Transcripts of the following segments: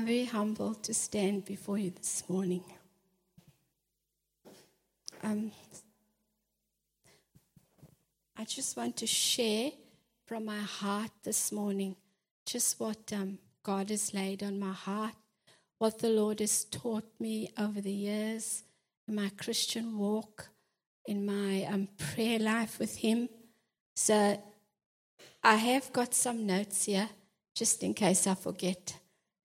I'm very humbled to stand before you this morning. Um, I just want to share from my heart this morning just what um, God has laid on my heart, what the Lord has taught me over the years in my Christian walk, in my um, prayer life with Him. So I have got some notes here just in case I forget.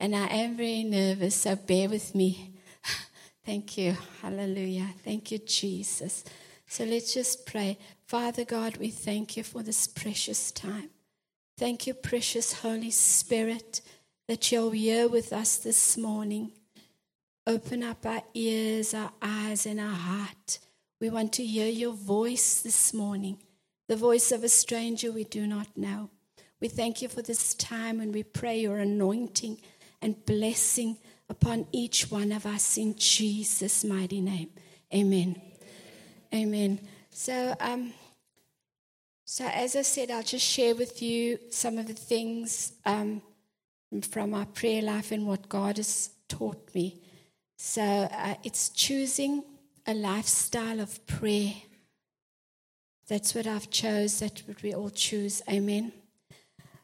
And I am very nervous, so bear with me. Thank you. Hallelujah. Thank you, Jesus. So let's just pray. Father God, we thank you for this precious time. Thank you, precious Holy Spirit, that you're here with us this morning. Open up our ears, our eyes, and our heart. We want to hear your voice this morning, the voice of a stranger we do not know. We thank you for this time and we pray your anointing and blessing upon each one of us in Jesus' mighty name. Amen. Amen. So, um, so as I said, I'll just share with you some of the things um, from our prayer life and what God has taught me. So uh, it's choosing a lifestyle of prayer. That's what I've chose. That's what we all choose. Amen.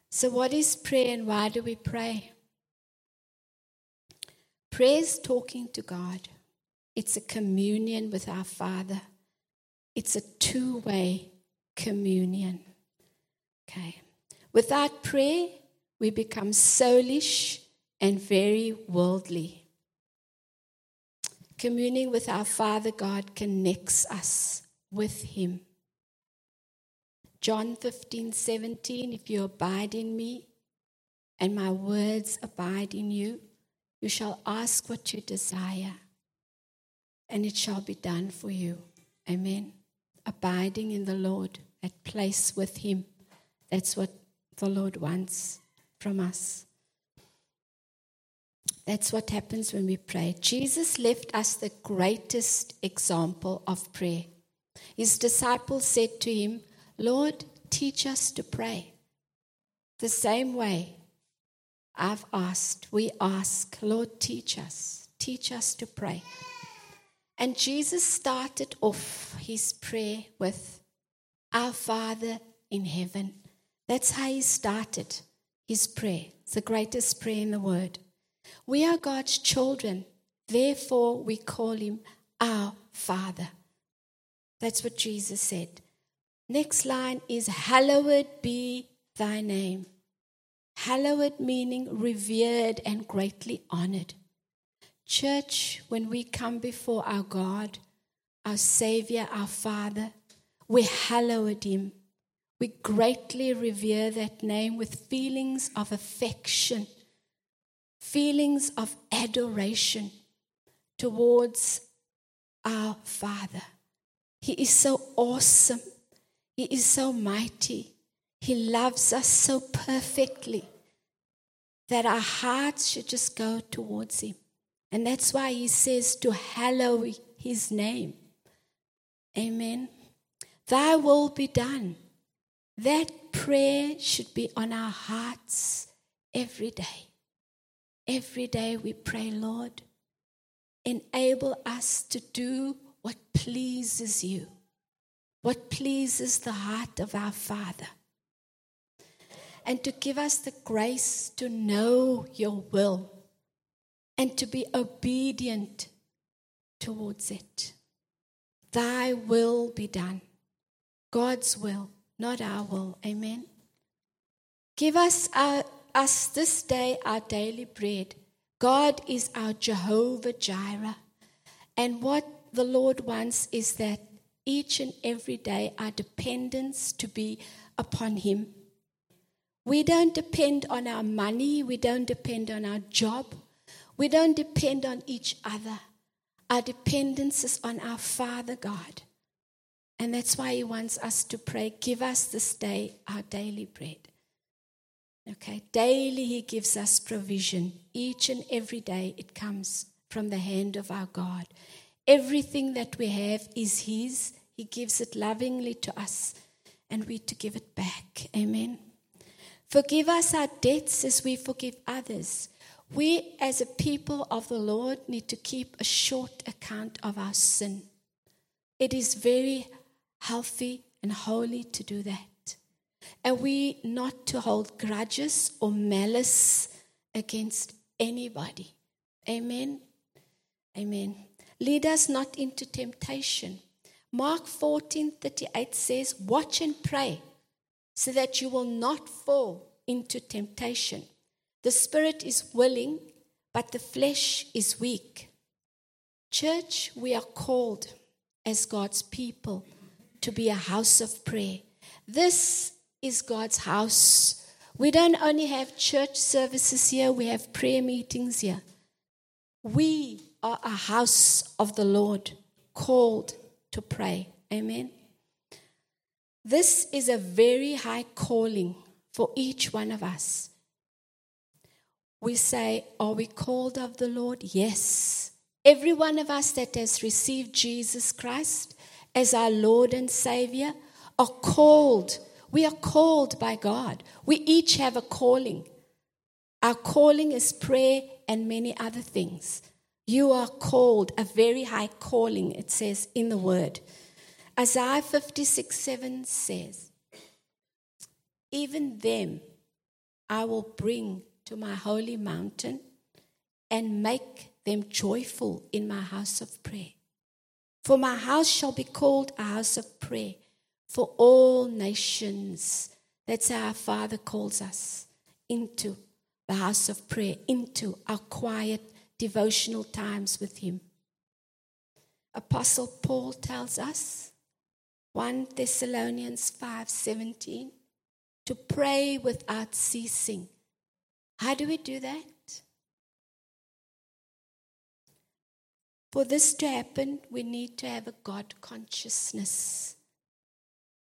So, what is prayer and why do we pray? Prayer is talking to God. It's a communion with our Father. It's a two way communion. Okay. Without prayer, we become soulish and very worldly. Communing with our Father God connects us with Him. John 15, 17, if you abide in me and my words abide in you, you shall ask what you desire, and it shall be done for you. Amen abiding in the Lord, at place with Him. That's what the Lord wants from us. That's what happens when we pray. Jesus left us the greatest example of prayer. His disciples said to him, Lord, teach us to pray. The same way I've asked, we ask, Lord, teach us. Teach us to pray. And Jesus started off his prayer with, Our Father in heaven. That's how he started his prayer. It's the greatest prayer in the Word. We are God's children, therefore we call him our Father. That's what Jesus said. Next line is, Hallowed be thy name. Hallowed meaning revered and greatly honored. Church, when we come before our God, our Savior, our Father, we hallowed Him. We greatly revere that name with feelings of affection, feelings of adoration towards our Father. He is so awesome. He is so mighty. He loves us so perfectly that our hearts should just go towards Him. And that's why he says to hallow his name. Amen. Thy will be done. That prayer should be on our hearts every day. Every day we pray, Lord, enable us to do what pleases you, what pleases the heart of our Father, and to give us the grace to know your will and to be obedient towards it. Thy will be done. God's will, not our will. Amen. Give us, our, us this day our daily bread. God is our Jehovah Jireh. And what the Lord wants is that each and every day our dependence to be upon Him. We don't depend on our money, we don't depend on our job, we don't depend on each other. Our dependence is on our Father God. And that's why He wants us to pray, Give us this day our daily bread. Okay, daily He gives us provision. Each and every day it comes from the hand of our God. Everything that we have is His. He gives it lovingly to us, and we to give it back. Amen. Forgive us our debts as we forgive others. We, as a people of the Lord, need to keep a short account of our sin. It is very healthy and holy to do that. And we not to hold grudges or malice against anybody. Amen. Amen. Lead us not into temptation. Mark 14 38 says, Watch and pray so that you will not fall into temptation. The spirit is willing, but the flesh is weak. Church, we are called as God's people to be a house of prayer. This is God's house. We don't only have church services here, we have prayer meetings here. We are a house of the Lord called to pray. Amen. This is a very high calling for each one of us. We say, Are we called of the Lord? Yes. Every one of us that has received Jesus Christ as our Lord and Savior are called. We are called by God. We each have a calling. Our calling is prayer and many other things. You are called a very high calling, it says in the word. Isaiah 56 7 says, Even them I will bring to my holy mountain and make them joyful in my house of prayer. For my house shall be called a house of prayer for all nations. That's how our Father calls us into the house of prayer, into our quiet devotional times with Him. Apostle Paul tells us 1 Thessalonians 5:17 to pray without ceasing. How do we do that? For this to happen, we need to have a God consciousness.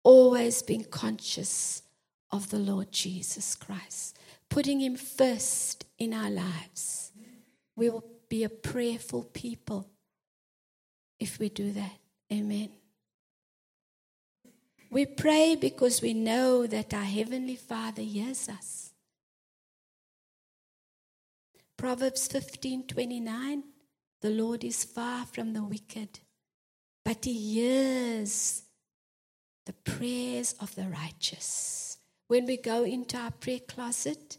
Always being conscious of the Lord Jesus Christ, putting Him first in our lives. We will be a prayerful people if we do that. Amen. We pray because we know that our Heavenly Father hears us. Proverbs 15 29 The Lord is far from the wicked, but He hears the prayers of the righteous. When we go into our prayer closet,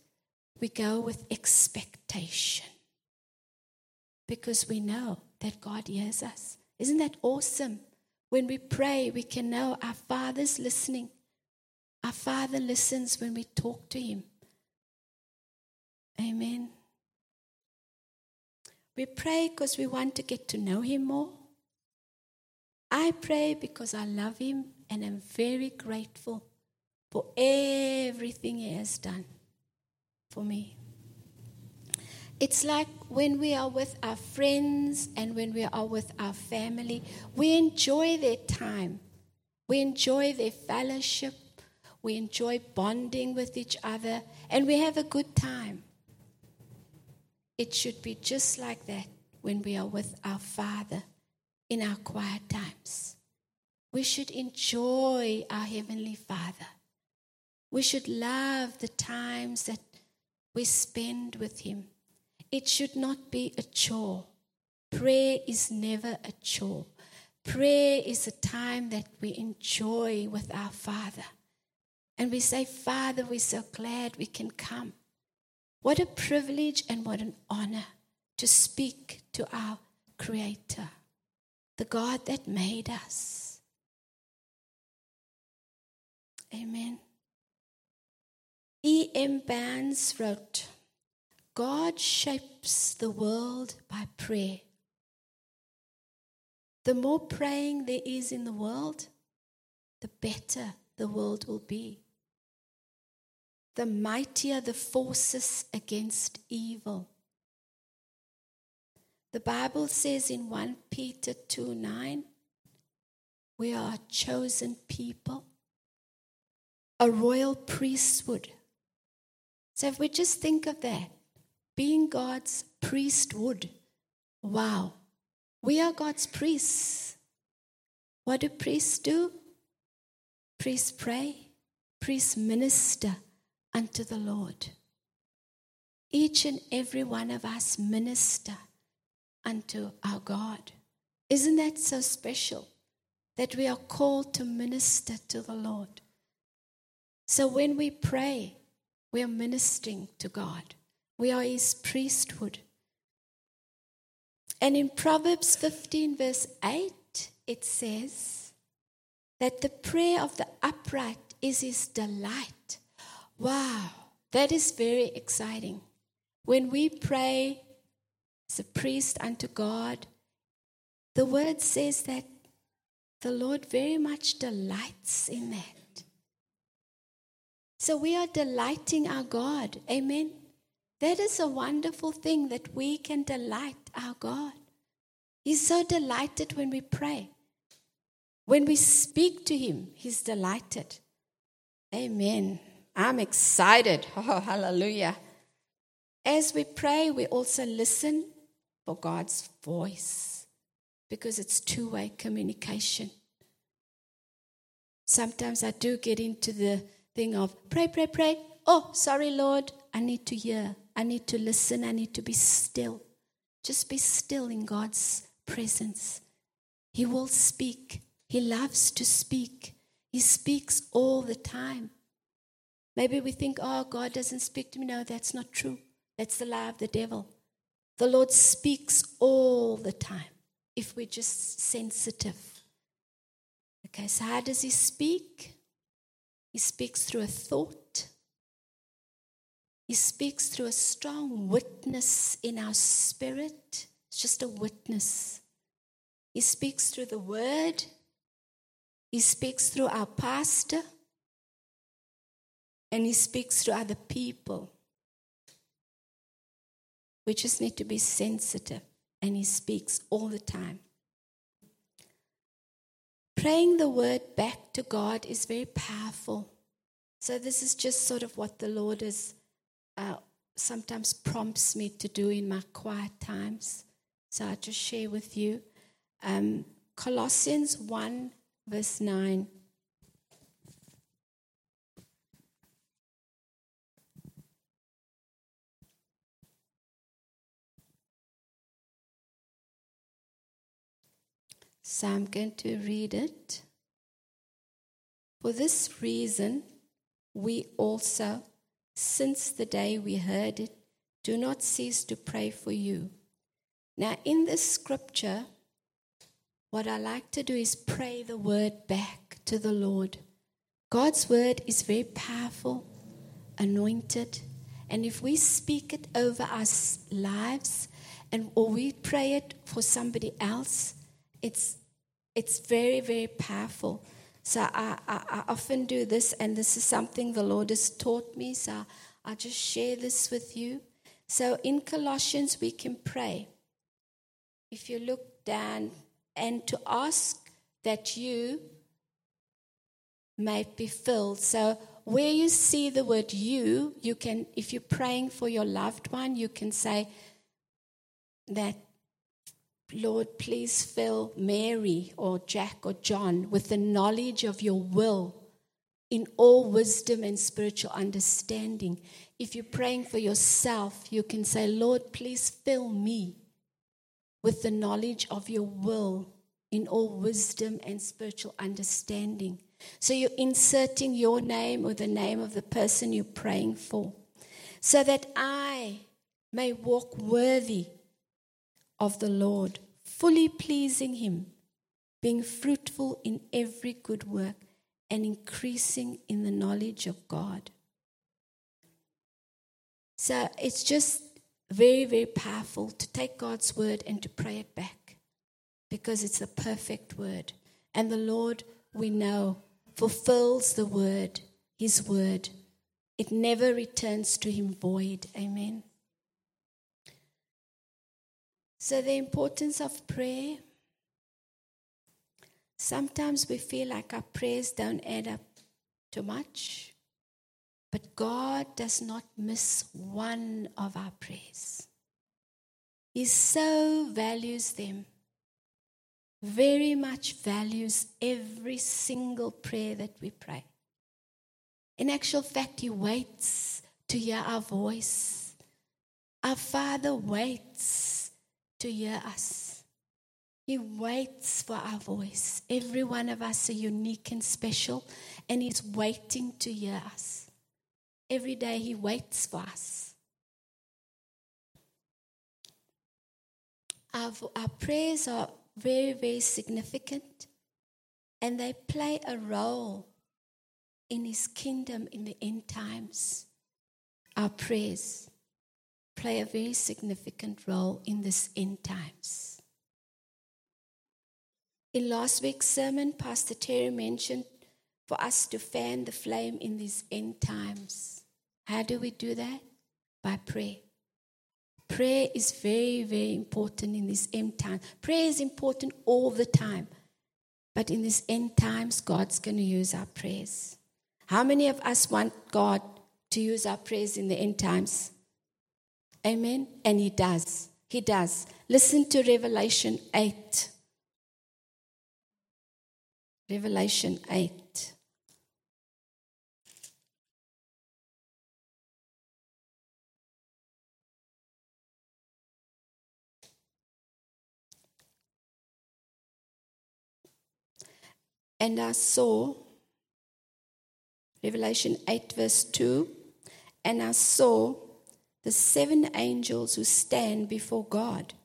we go with expectation because we know that God hears us. Isn't that awesome? When we pray, we can know our Father's listening. Our Father listens when we talk to Him. Amen. We pray because we want to get to know Him more. I pray because I love Him and am very grateful for everything He has done for me. It's like when we are with our friends and when we are with our family, we enjoy their time. We enjoy their fellowship. We enjoy bonding with each other and we have a good time. It should be just like that when we are with our Father in our quiet times. We should enjoy our Heavenly Father. We should love the times that we spend with Him. It should not be a chore. Prayer is never a chore. Prayer is a time that we enjoy with our Father. And we say, Father, we're so glad we can come. What a privilege and what an honor to speak to our Creator, the God that made us. Amen. E.M. Bounds wrote, God shapes the world by prayer. The more praying there is in the world, the better the world will be. The mightier the forces against evil. The Bible says in 1 Peter 2 9, we are a chosen people, a royal priesthood. So if we just think of that, being God's priesthood. Wow. We are God's priests. What do priests do? Priests pray, priests minister unto the Lord. each and every one of us minister unto our God. Isn't that so special that we are called to minister to the Lord? So when we pray, we are ministering to God. We are His priesthood. And in Proverbs 15, verse 8, it says that the prayer of the upright is his delight. Wow, that is very exciting. When we pray as a priest unto God, the word says that the Lord very much delights in that. So we are delighting our God. Amen. That is a wonderful thing that we can delight our God. He's so delighted when we pray. When we speak to Him, He's delighted. Amen. I'm excited. Oh, hallelujah. As we pray, we also listen for God's voice because it's two way communication. Sometimes I do get into the thing of pray, pray, pray. Oh, sorry, Lord. I need to hear. I need to listen. I need to be still. Just be still in God's presence. He will speak. He loves to speak. He speaks all the time. Maybe we think, oh, God doesn't speak to me. No, that's not true. That's the lie of the devil. The Lord speaks all the time if we're just sensitive. Okay, so how does He speak? He speaks through a thought, He speaks through a strong witness in our spirit. It's just a witness. He speaks through the word, He speaks through our pastor, and He speaks through other people. We just need to be sensitive, and He speaks all the time. Praying the word back to God is very powerful. So, this is just sort of what the Lord is uh, sometimes prompts me to do in my quiet times. So, I just share with you um, Colossians 1, verse 9. So I'm going to read it. For this reason, we also, since the day we heard it, do not cease to pray for you. Now, in this scripture, what I like to do is pray the word back to the Lord. God's word is very powerful, anointed, and if we speak it over our lives and or we pray it for somebody else, it's it's very, very powerful. So I, I, I, often do this, and this is something the Lord has taught me. So I'll just share this with you. So in Colossians, we can pray. If you look down, and to ask that you might be filled. So where you see the word you, you can, if you're praying for your loved one, you can say that Lord, please fill Mary or Jack or John with the knowledge of your will in all wisdom and spiritual understanding. If you're praying for yourself, you can say, Lord, please fill me with the knowledge of your will in all wisdom and spiritual understanding. So you're inserting your name or the name of the person you're praying for, so that I may walk worthy of the Lord, fully pleasing Him, being fruitful in every good work and increasing in the knowledge of God. So it's just very, very powerful to take God's word and to pray it back because it's a perfect word. And the Lord, we know, fulfills the word, His word. It never returns to Him void. Amen. So, the importance of prayer. Sometimes we feel like our prayers don't add up to much, but God does not miss one of our prayers. He so values them, very much values every single prayer that we pray. In actual fact, He waits to hear our voice Our Father waits to hear us. He waits for our voice. Every one of us are unique and special, and He's waiting to hear us. Every day He waits for us. Our, our prayers are very, very significant, and they play a role in His kingdom in the end times. Our prayers play a very significant role in this end times. In last week's sermon, Pastor Terry mentioned for us to fan the flame in these end times. How do we do that? By prayer. Prayer is very, very important in this end time. Prayer is important all the time. But in this end times, God's going to use our prayers. How many of us want God to use our prayers in the end times? Amen. And He does. He does. Listen to Revelation 8. Revelation 8. And I saw, Revelation 8, verse 2, and I saw the seven angels who stand before God,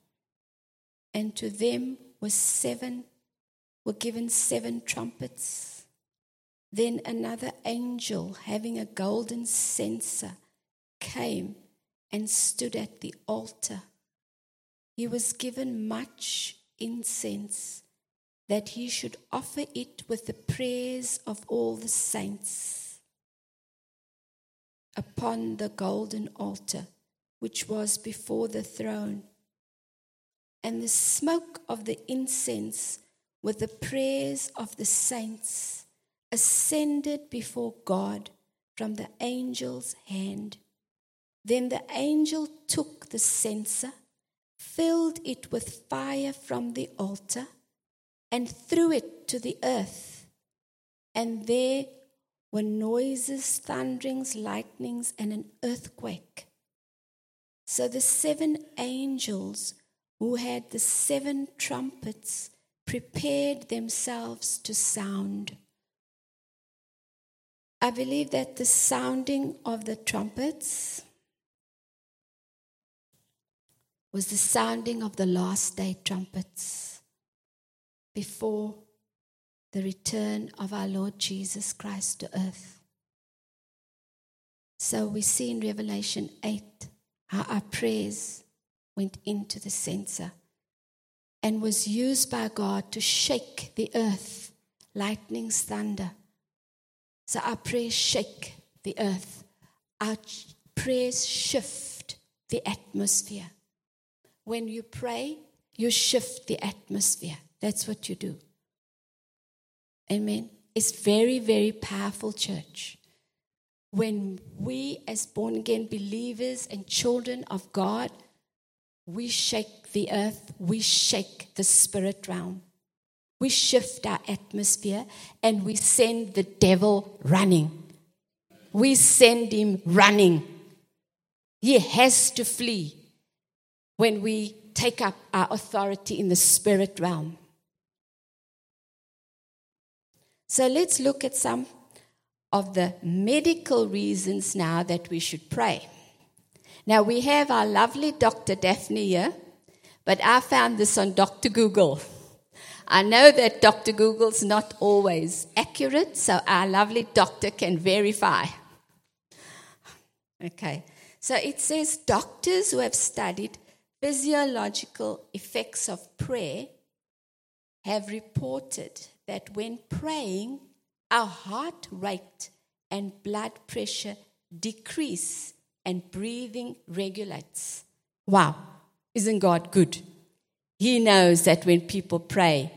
and to them were seven, were given seven trumpets. Then another angel, having a golden censer, came and stood at the altar. He was given much incense that he should offer it with the prayers of all the saints upon the golden altar which was before the throne. And the smoke of the incense with the prayers of the saints ascended before God from the angel's hand. Then the angel took the censer, filled it with fire from the altar and threw it to the earth. And there were noises, thunderings, lightnings, and an earthquake. So the seven angels who had the seven trumpets prepared themselves to sound. I believe that the sounding of the trumpets was the sounding of the last day trumpets before the return of our Lord Jesus Christ to earth. So we see in Revelation 8 how our prayers went into the censer and was used by God to shake the earth, lightnings, thunder. So our prayers shake the earth. Our prayers shift the atmosphere. When you pray, you shift the atmosphere. That's what you do. Amen. It's very, very powerful, church. When we, as born again believers and children of God, we shake the earth, we shake the spirit realm. We shift our atmosphere and we send the devil running. We send him running. He has to flee when we take up our authority in the spirit realm. So let's look at some of the medical reasons now that we should pray. Now we have our lovely Dr. Daphne here, but I found this on Dr. Google. I know that Dr. Google's not always accurate, so our lovely doctor can verify. Okay, so it says doctors who have studied physiological effects of prayer have reported that when praying, our heart rate and blood pressure decrease and breathing regulates. Wow, isn't God good? He knows that when people pray,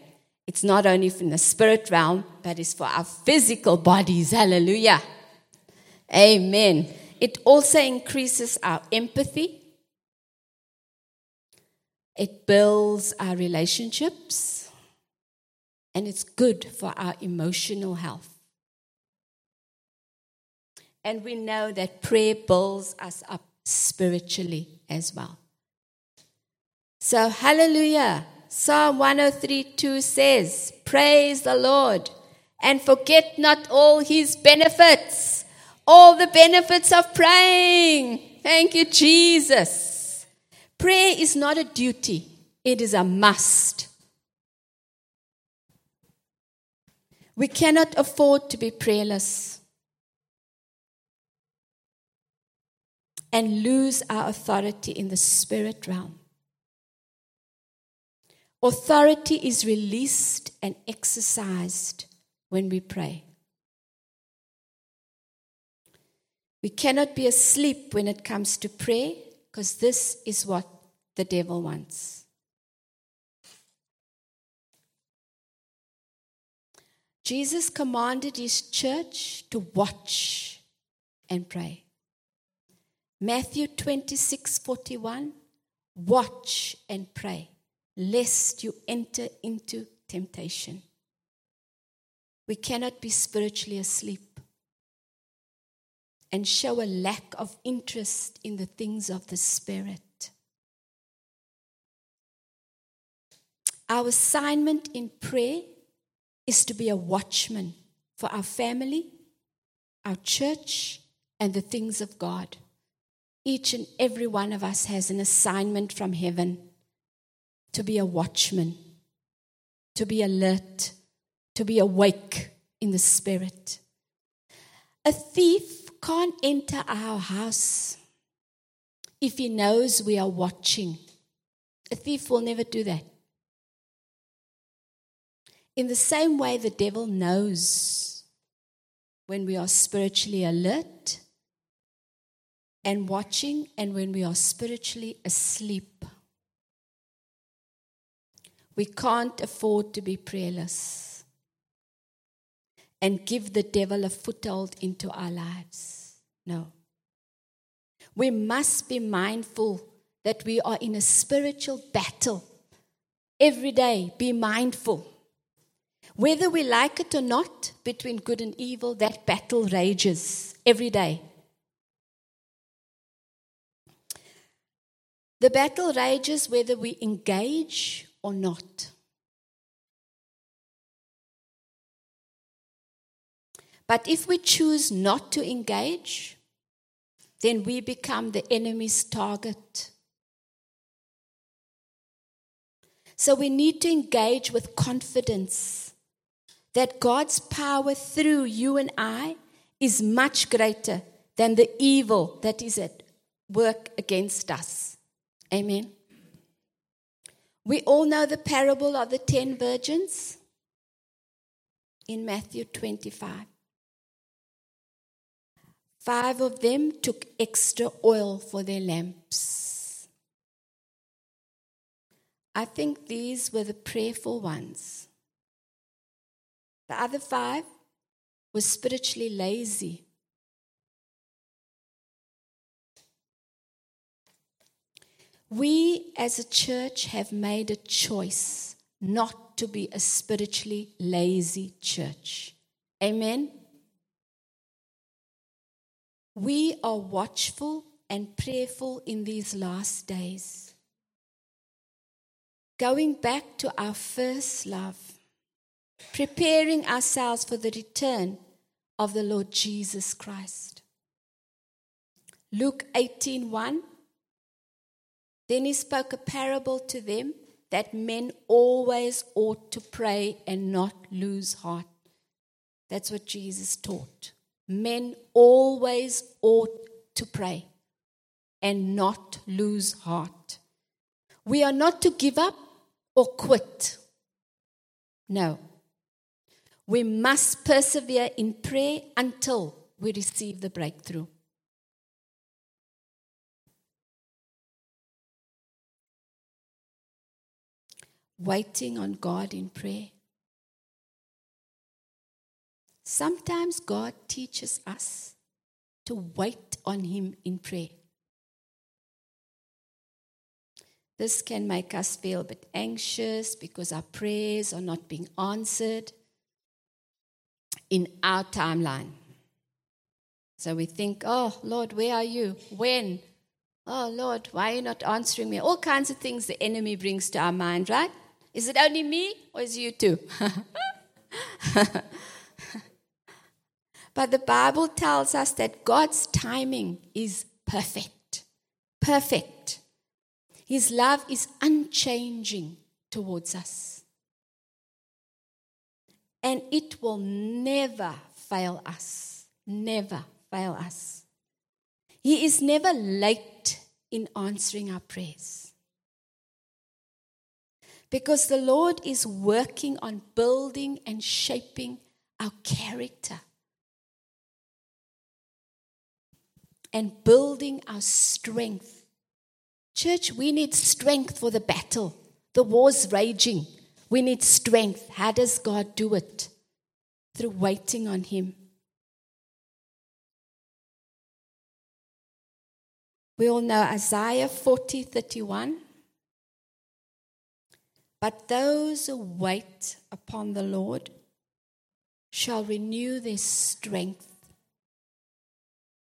it's not only from the spirit realm, but it's for our physical bodies. Hallelujah. Amen. It also increases our empathy. It builds our relationships and it's good for our emotional health. And we know that prayer builds us up spiritually. as well. So, hallelujah. Psalm 103 2 says, Praise the Lord and forget not all his benefits, all the benefits of praying. Thank you, Jesus. Prayer is not a duty, it is a must. We cannot afford to be prayerless and lose our authority in the spirit realm. Authority is released and exercised when we pray. We cannot be asleep when it comes to prayer because this is what the devil wants. Jesus commanded his church to watch and pray. Matthew 26 41, watch and pray, lest you enter into temptation. We cannot be spiritually asleep and show a lack of interest in the things of the Spirit. Our assignment in prayer is to be a watchman for our family, our church, and the things of God. Each and every one of us has an assignment from heaven to be a watchman, to be alert, to be awake in the spirit. A thief can't enter our house if he knows we are watching. A thief will never do that. In the same way, the devil knows when we are spiritually alert and watching, and when we are spiritually asleep. We can't afford to be prayerless and give the devil a foothold into our lives. No. We must be mindful that we are in a spiritual battle. Every day, be mindful. Whether we like it or not, between good and evil, that battle rages every day. The battle rages whether we engage or not. But if we choose not to engage, then we become the enemy's target. So we need to engage with confidence that God's power through you and I is much greater than the evil that is at work against us. Amen. We all know the parable of the ten virgins in Matthew 25. Five of them took extra oil for their lamps. I think these were the prayerful ones. The other five were spiritually lazy. We as a church have made a choice not to be a spiritually lazy church. Amen. We are watchful and prayerful in these last days. Going back to our first love, preparing ourselves for the return of the Lord Jesus Christ. Luke 18:1 Then he spoke a parable to them that men always ought to pray and not lose heart. That's what Jesus taught. Men always ought to pray and not lose heart. We are not to give up or quit. No. We must persevere in prayer until we receive the breakthrough. Waiting on God in prayer. Sometimes God teaches us to wait on Him in prayer. This can make us feel a bit anxious because our prayers are not being answered in our timeline. So we think, oh, Lord, where are you? When? Oh, Lord, why are you not answering me? All kinds of things the enemy brings to our mind, right? Is it only me or is it you too? but the Bible tells us that God's timing is perfect. Perfect. His love is unchanging towards us. And it will never fail us. Never fail us. He is never late in answering our prayers. Because the Lord is working on building and shaping our character and building our strength. Church, we need strength for the battle. The war's raging. We need strength. How does God do it? Through waiting on Him. We all know Isaiah 40 31. But those who wait upon the Lord shall renew their strength.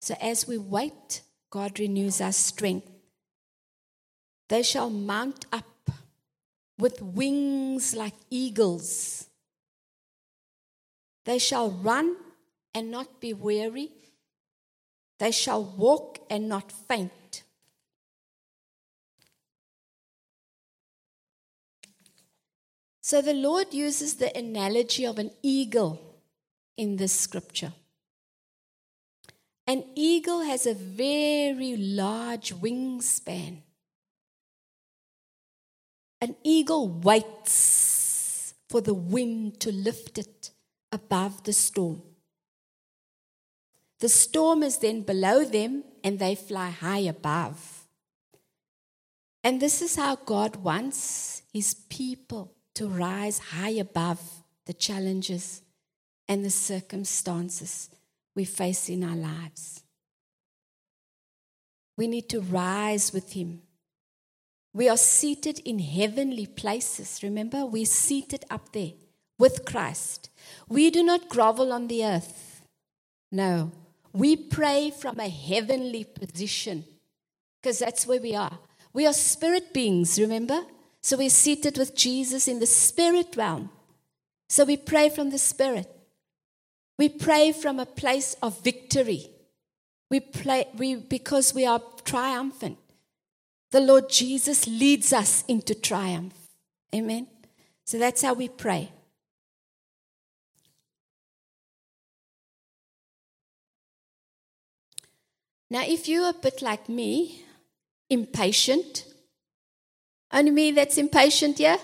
So as we wait, God renews our strength. They shall mount up with wings like eagles. They shall run and not be weary. They shall walk and not faint. So the Lord uses the analogy of an eagle in this scripture. An eagle has a very large wingspan. An eagle waits for the wind to lift it above the storm. The storm is then below them and they fly high above. And this is how God wants his people to rise high above the challenges and the circumstances we face in our lives. We need to rise with Him. We are seated in heavenly places. Remember, we're seated up there with Christ. We do not grovel on the earth. No, we pray from a heavenly position because that's where we are. We are spirit beings, remember? So we're seated with Jesus in the spirit realm. So we pray from the spirit. We pray from a place of victory. We pray we, because we are triumphant. The Lord Jesus leads us into triumph. Amen. So that's how we pray. Now, if you're a bit like me, impatient, only me that's impatient, yeah?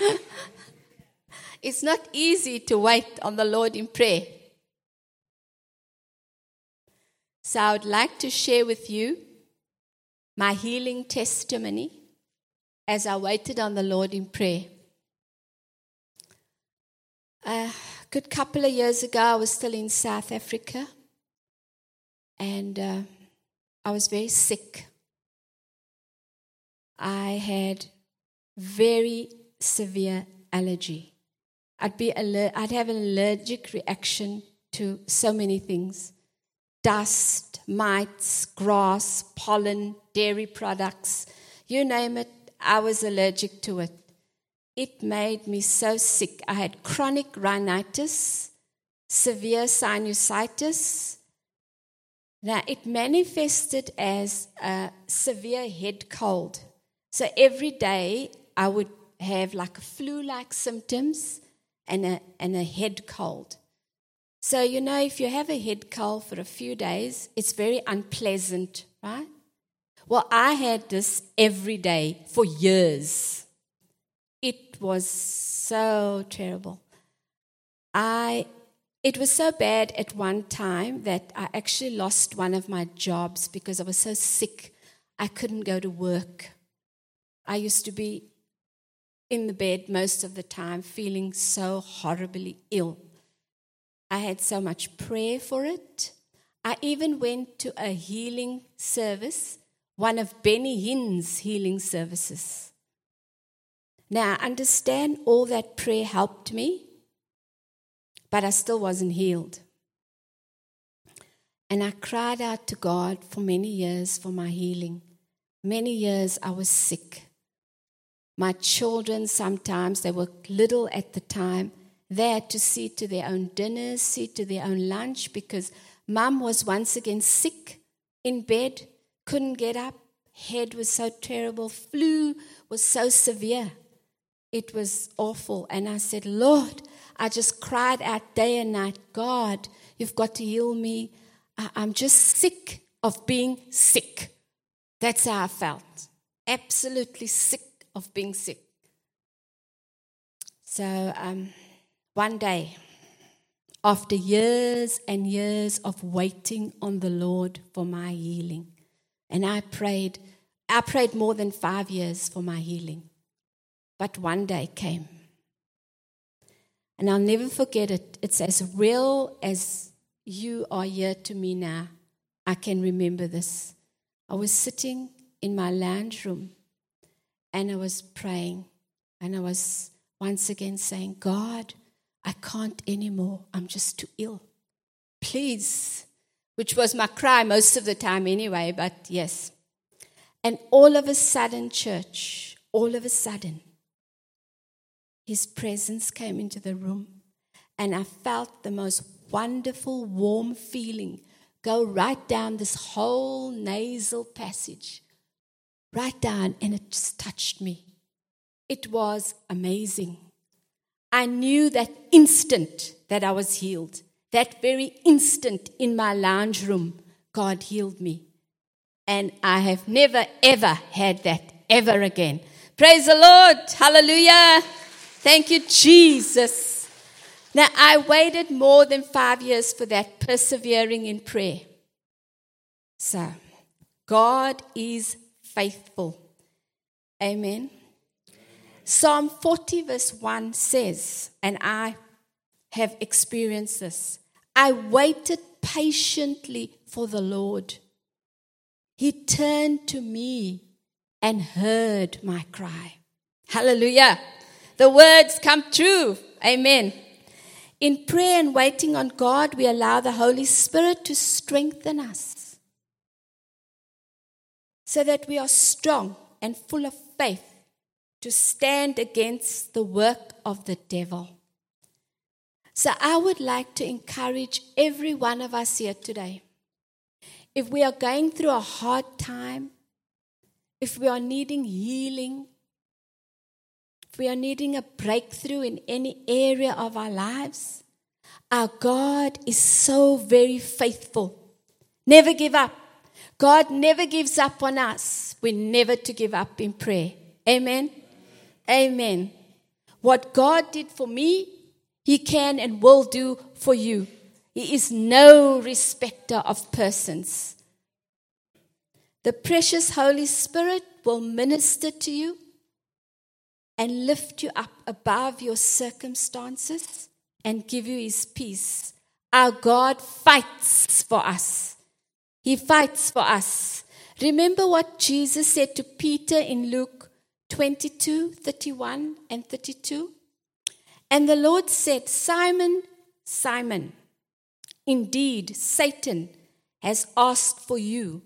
it's not easy to wait on the Lord in prayer. So I would like to share with you my healing testimony as I waited on the Lord in prayer. A good couple of years ago, I was still in South Africa and uh, I was very sick. I had very severe allergy. I'd be aller- I'd have an allergic reaction to so many things dust, mites, grass, pollen, dairy products, you name it, I was allergic to it. It made me so sick. I had chronic rhinitis, severe sinusitis. Now, it manifested as a severe head cold. So every day I would have like flu like symptoms and a, and a head cold. So, you know, if you have a head cold for a few days, it's very unpleasant, right? Well, I had this every day for years. It was so terrible. I it was so bad at one time that I actually lost one of my jobs because I was so sick I couldn't go to work. I used to be in the bed most of the time, feeling so horribly ill. I had so much prayer for it. I even went to a healing service, one of Benny Hinn's healing services. Now, I understand all that prayer helped me, but I still wasn't healed. And I cried out to God for many years for my healing. Many years I was sick. My children, sometimes, they were little at the time, they had to see to their own dinners, see to their own lunch because mum was once again sick in bed, couldn't get up, head was so terrible, flu was so severe. It was awful. And I said, Lord, I just cried out day and night, God, you've got to heal me. I'm just sick of being sick. That's how I felt. Absolutely sick of being sick. So um, one day, after years and years of waiting on the Lord for my healing, and I prayed, I prayed more than five years for my healing. But one day came. And I'll never forget it. It's as real as you are here to me now. I can remember this. I was sitting in my lounge room and I was praying. And I was once again saying, God, I can't anymore. I'm just too ill. Please. Which was my cry most of the time anyway, but yes. And all of a sudden, church, all of a sudden, his presence came into the room, and I felt the most wonderful, warm feeling go right down this whole nasal passage, right down, and it just touched me. It was amazing. I knew that instant that I was healed. That very instant in my lounge room, God healed me. And I have never, ever had that ever again. Praise the Lord. Hallelujah. Thank you, Jesus. Now, I waited more than five years for that, persevering in prayer. So, God is faithful. Amen. Psalm 40, verse 1 says, and I have experienced this I waited patiently for the Lord. He turned to me and heard my cry. Hallelujah. The words come true. Amen. In prayer and waiting on God, we allow the Holy Spirit to strengthen us so that we are strong and full of faith to stand against the work of the devil. So I would like to encourage every one of us here today. If we are going through a hard time, if we are needing healing, if we are needing a breakthrough in any area of our lives, our God is so very faithful. Never give up. God never gives up on us. We're never to give up in prayer. Amen. Amen. What God did for me, He can and will do for you. He is no respecter of persons. The precious Holy Spirit will minister to you and lift you up above your circumstances and give you His peace. Our God fights for us. He fights for us. Remember what Jesus said to Peter in Luke 22, 31, and 32. And the Lord said, Simon, Simon, indeed Satan has asked for you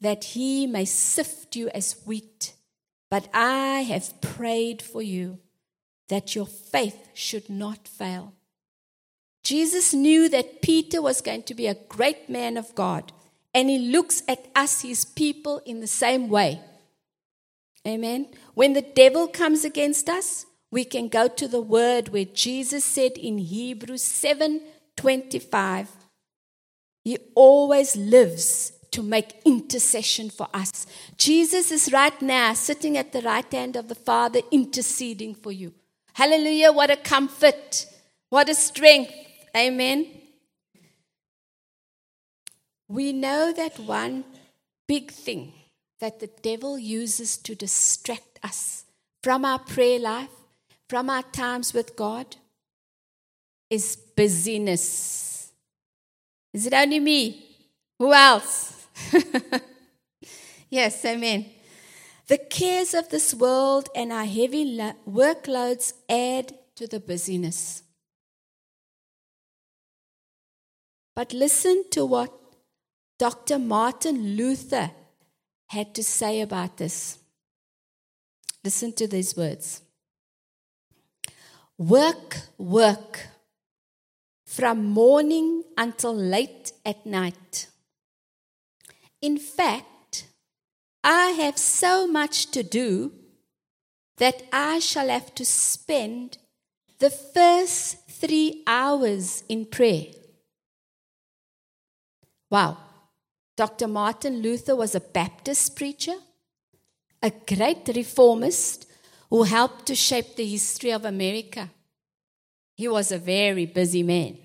that he may sift you as wheat, but I have prayed for you that your faith should not fail. Jesus knew that Peter was going to be a great man of God, and he looks at us, his people, in the same way. Amen. When the devil comes against us, we can go to the word where Jesus said in Hebrews 7:25, he always lives to make intercession for us. Jesus is right now sitting at the right hand of the Father interceding for you. Hallelujah, what a comfort. What a strength. Amen. We know that one big thing that the devil uses to distract us from our prayer life, from our times with God, is busyness. Is it only me? Who else? yes, amen. The cares of this world and our heavy workloads add to the busyness. But listen to what Dr. Martin Luther had to say about this. Listen to these words Work, work, from morning until late at night. In fact, I have so much to do that I shall have to spend the first three hours in prayer. Wow. Dr. Martin Luther was a Baptist preacher, a great reformist who helped to shape the history of America. He was a very busy man.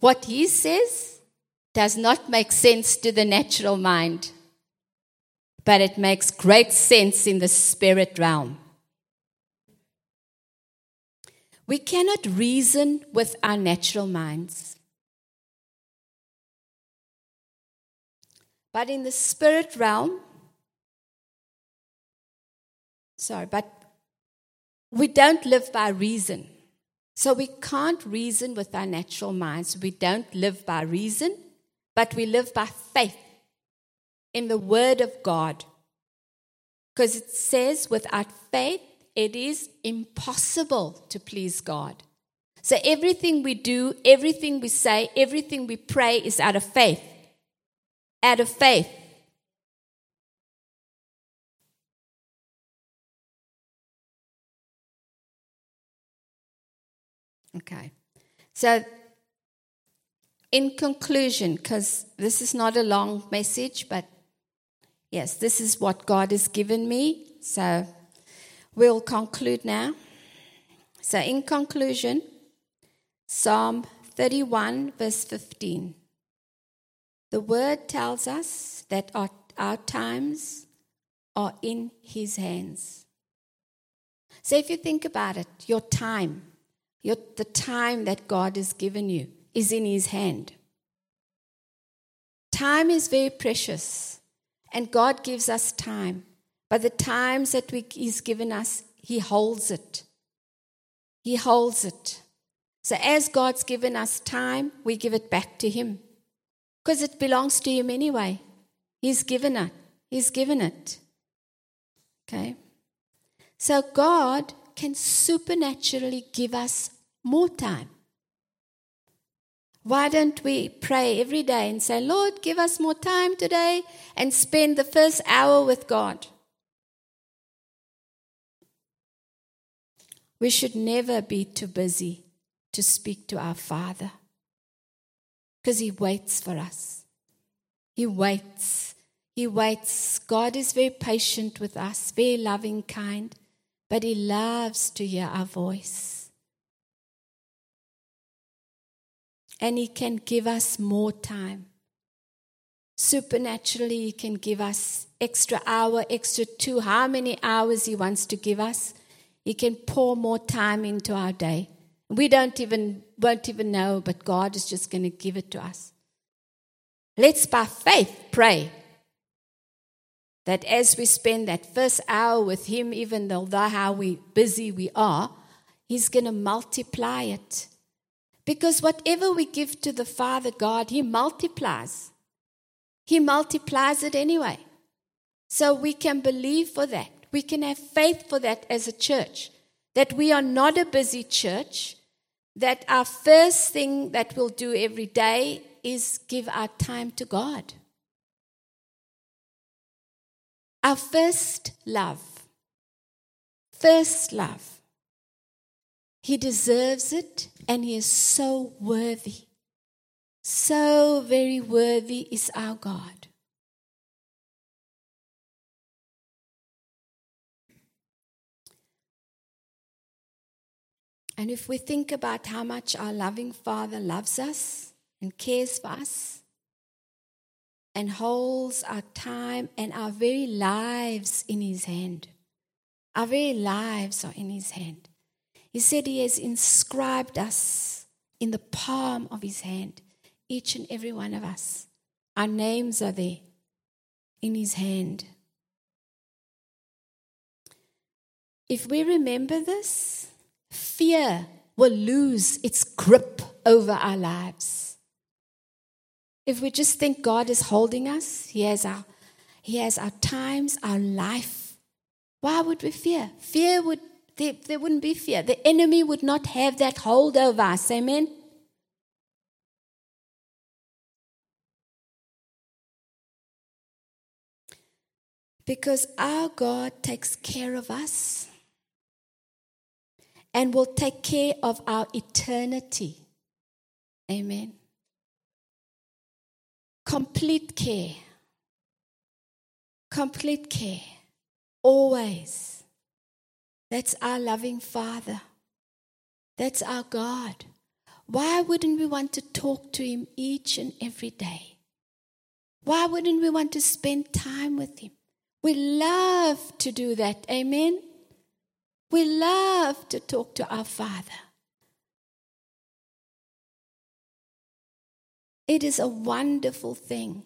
What he says does not make sense to the natural mind, but it makes great sense in the spirit realm. We cannot reason with our natural minds. But in the spirit realm, sorry, but we don't live by reason. So we can't reason with our natural minds. We don't live by reason, but we live by faith in the Word of God. Because it says, without faith, it is impossible to please God. So everything we do, everything we say, everything we pray is out of faith. Out of faith. Okay. So, in conclusion, because this is not a long message, but yes, this is what God has given me. So, we'll conclude now. So, in conclusion, Psalm 31, verse 15. The word tells us that our, our times are in His hands. So, if you think about it, your time, your, the time that God has given you is in His hand. Time is very precious, and God gives us time. But the times that we, He's given us, He holds it. He holds it. So, as God's given us time, we give it back to Him because it belongs to Him anyway. He's given it. He's given it. Okay? So, God can supernaturally give us more time. Why don't we pray every day and say, Lord, give us more time today and spend the first hour with God? We should never be too busy to speak to our Father because He waits for us. He waits. He waits. God is very patient with us, very loving, kind, but He loves to hear our voice. And He can give us more time. Supernaturally, He can give us extra hour, extra two, how many hours He wants to give us. He can pour more time into our day. We don't even won't even know, but God is just going to give it to us. Let's by faith pray that as we spend that first hour with Him, even though how we busy we are, He's going to multiply it. Because whatever we give to the Father God, He multiplies. He multiplies it anyway. So we can believe for that. We can have faith for that as a church. That we are not a busy church, that our first thing that we'll do every day is give our time to God. Our first love. First love. He deserves it and he is so worthy. So very worthy is our God. And if we think about how much our loving Father loves us and cares for us and holds our time and our very lives in His hand, our very lives are in His hand. He said He has inscribed us in the palm of His hand, each and every one of us. Our names are there in His hand. If we remember this, fear will lose its grip over our lives. If we just think God is holding us, He has our, he has our times, our life, why would we fear? Fear would, there, there wouldn't be fear. The enemy would not have that hold over us. Amen? Because our God takes care of us and will take care of our eternity. Amen. Complete care. Complete care. Always. That's our loving Father. That's our God. Why wouldn't we want to talk to Him each and every day? Why wouldn't we want to spend time with Him? We love to do that. Amen. We love to talk to our Father. It is a wonderful thing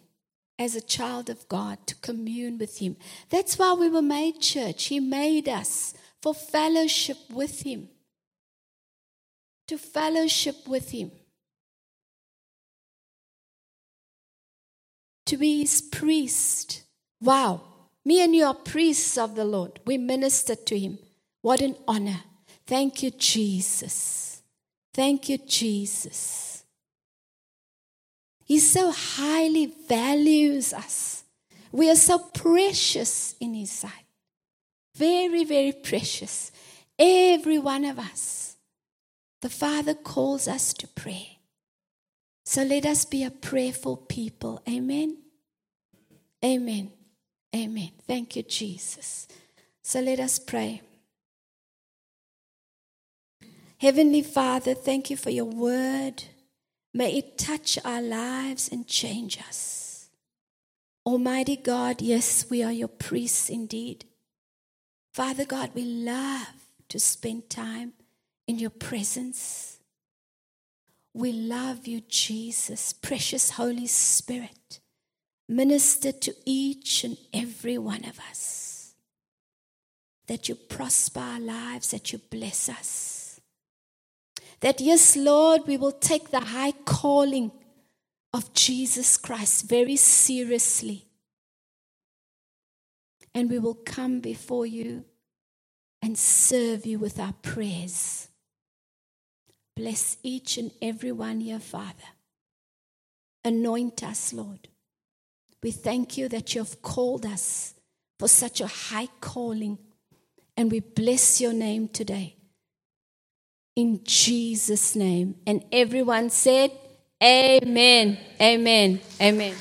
as a child of God to commune with Him. That's why we were made church. He made us for fellowship with Him, to fellowship with Him, to be His priest. Wow, me and you are priests of the Lord. We minister to Him. What an honor. Thank you, Jesus. Thank you, Jesus. He so highly values us. We are so precious in His sight. Very, very precious. Every one of us. The Father calls us to pray. So let us be a prayerful people. Amen. Amen. Amen. Thank you, Jesus. So let us pray. Heavenly Father, thank you for your word. May it touch our lives and change us. Almighty God, yes, we are your priests indeed. Father God, we love to spend time in your presence. We love you, Jesus, precious Holy Spirit. Minister to each and every one of us. That you prosper our lives, that you bless us that, yes, Lord, we will take the high calling of Jesus Christ very seriously. And we will come before you and serve you with our prayers. Bless each and every one here, Father. Anoint us, Lord. We thank you that you have called us for such a high calling, and we bless your name today in Jesus' name. And everyone said, Amen. Amen. Amen.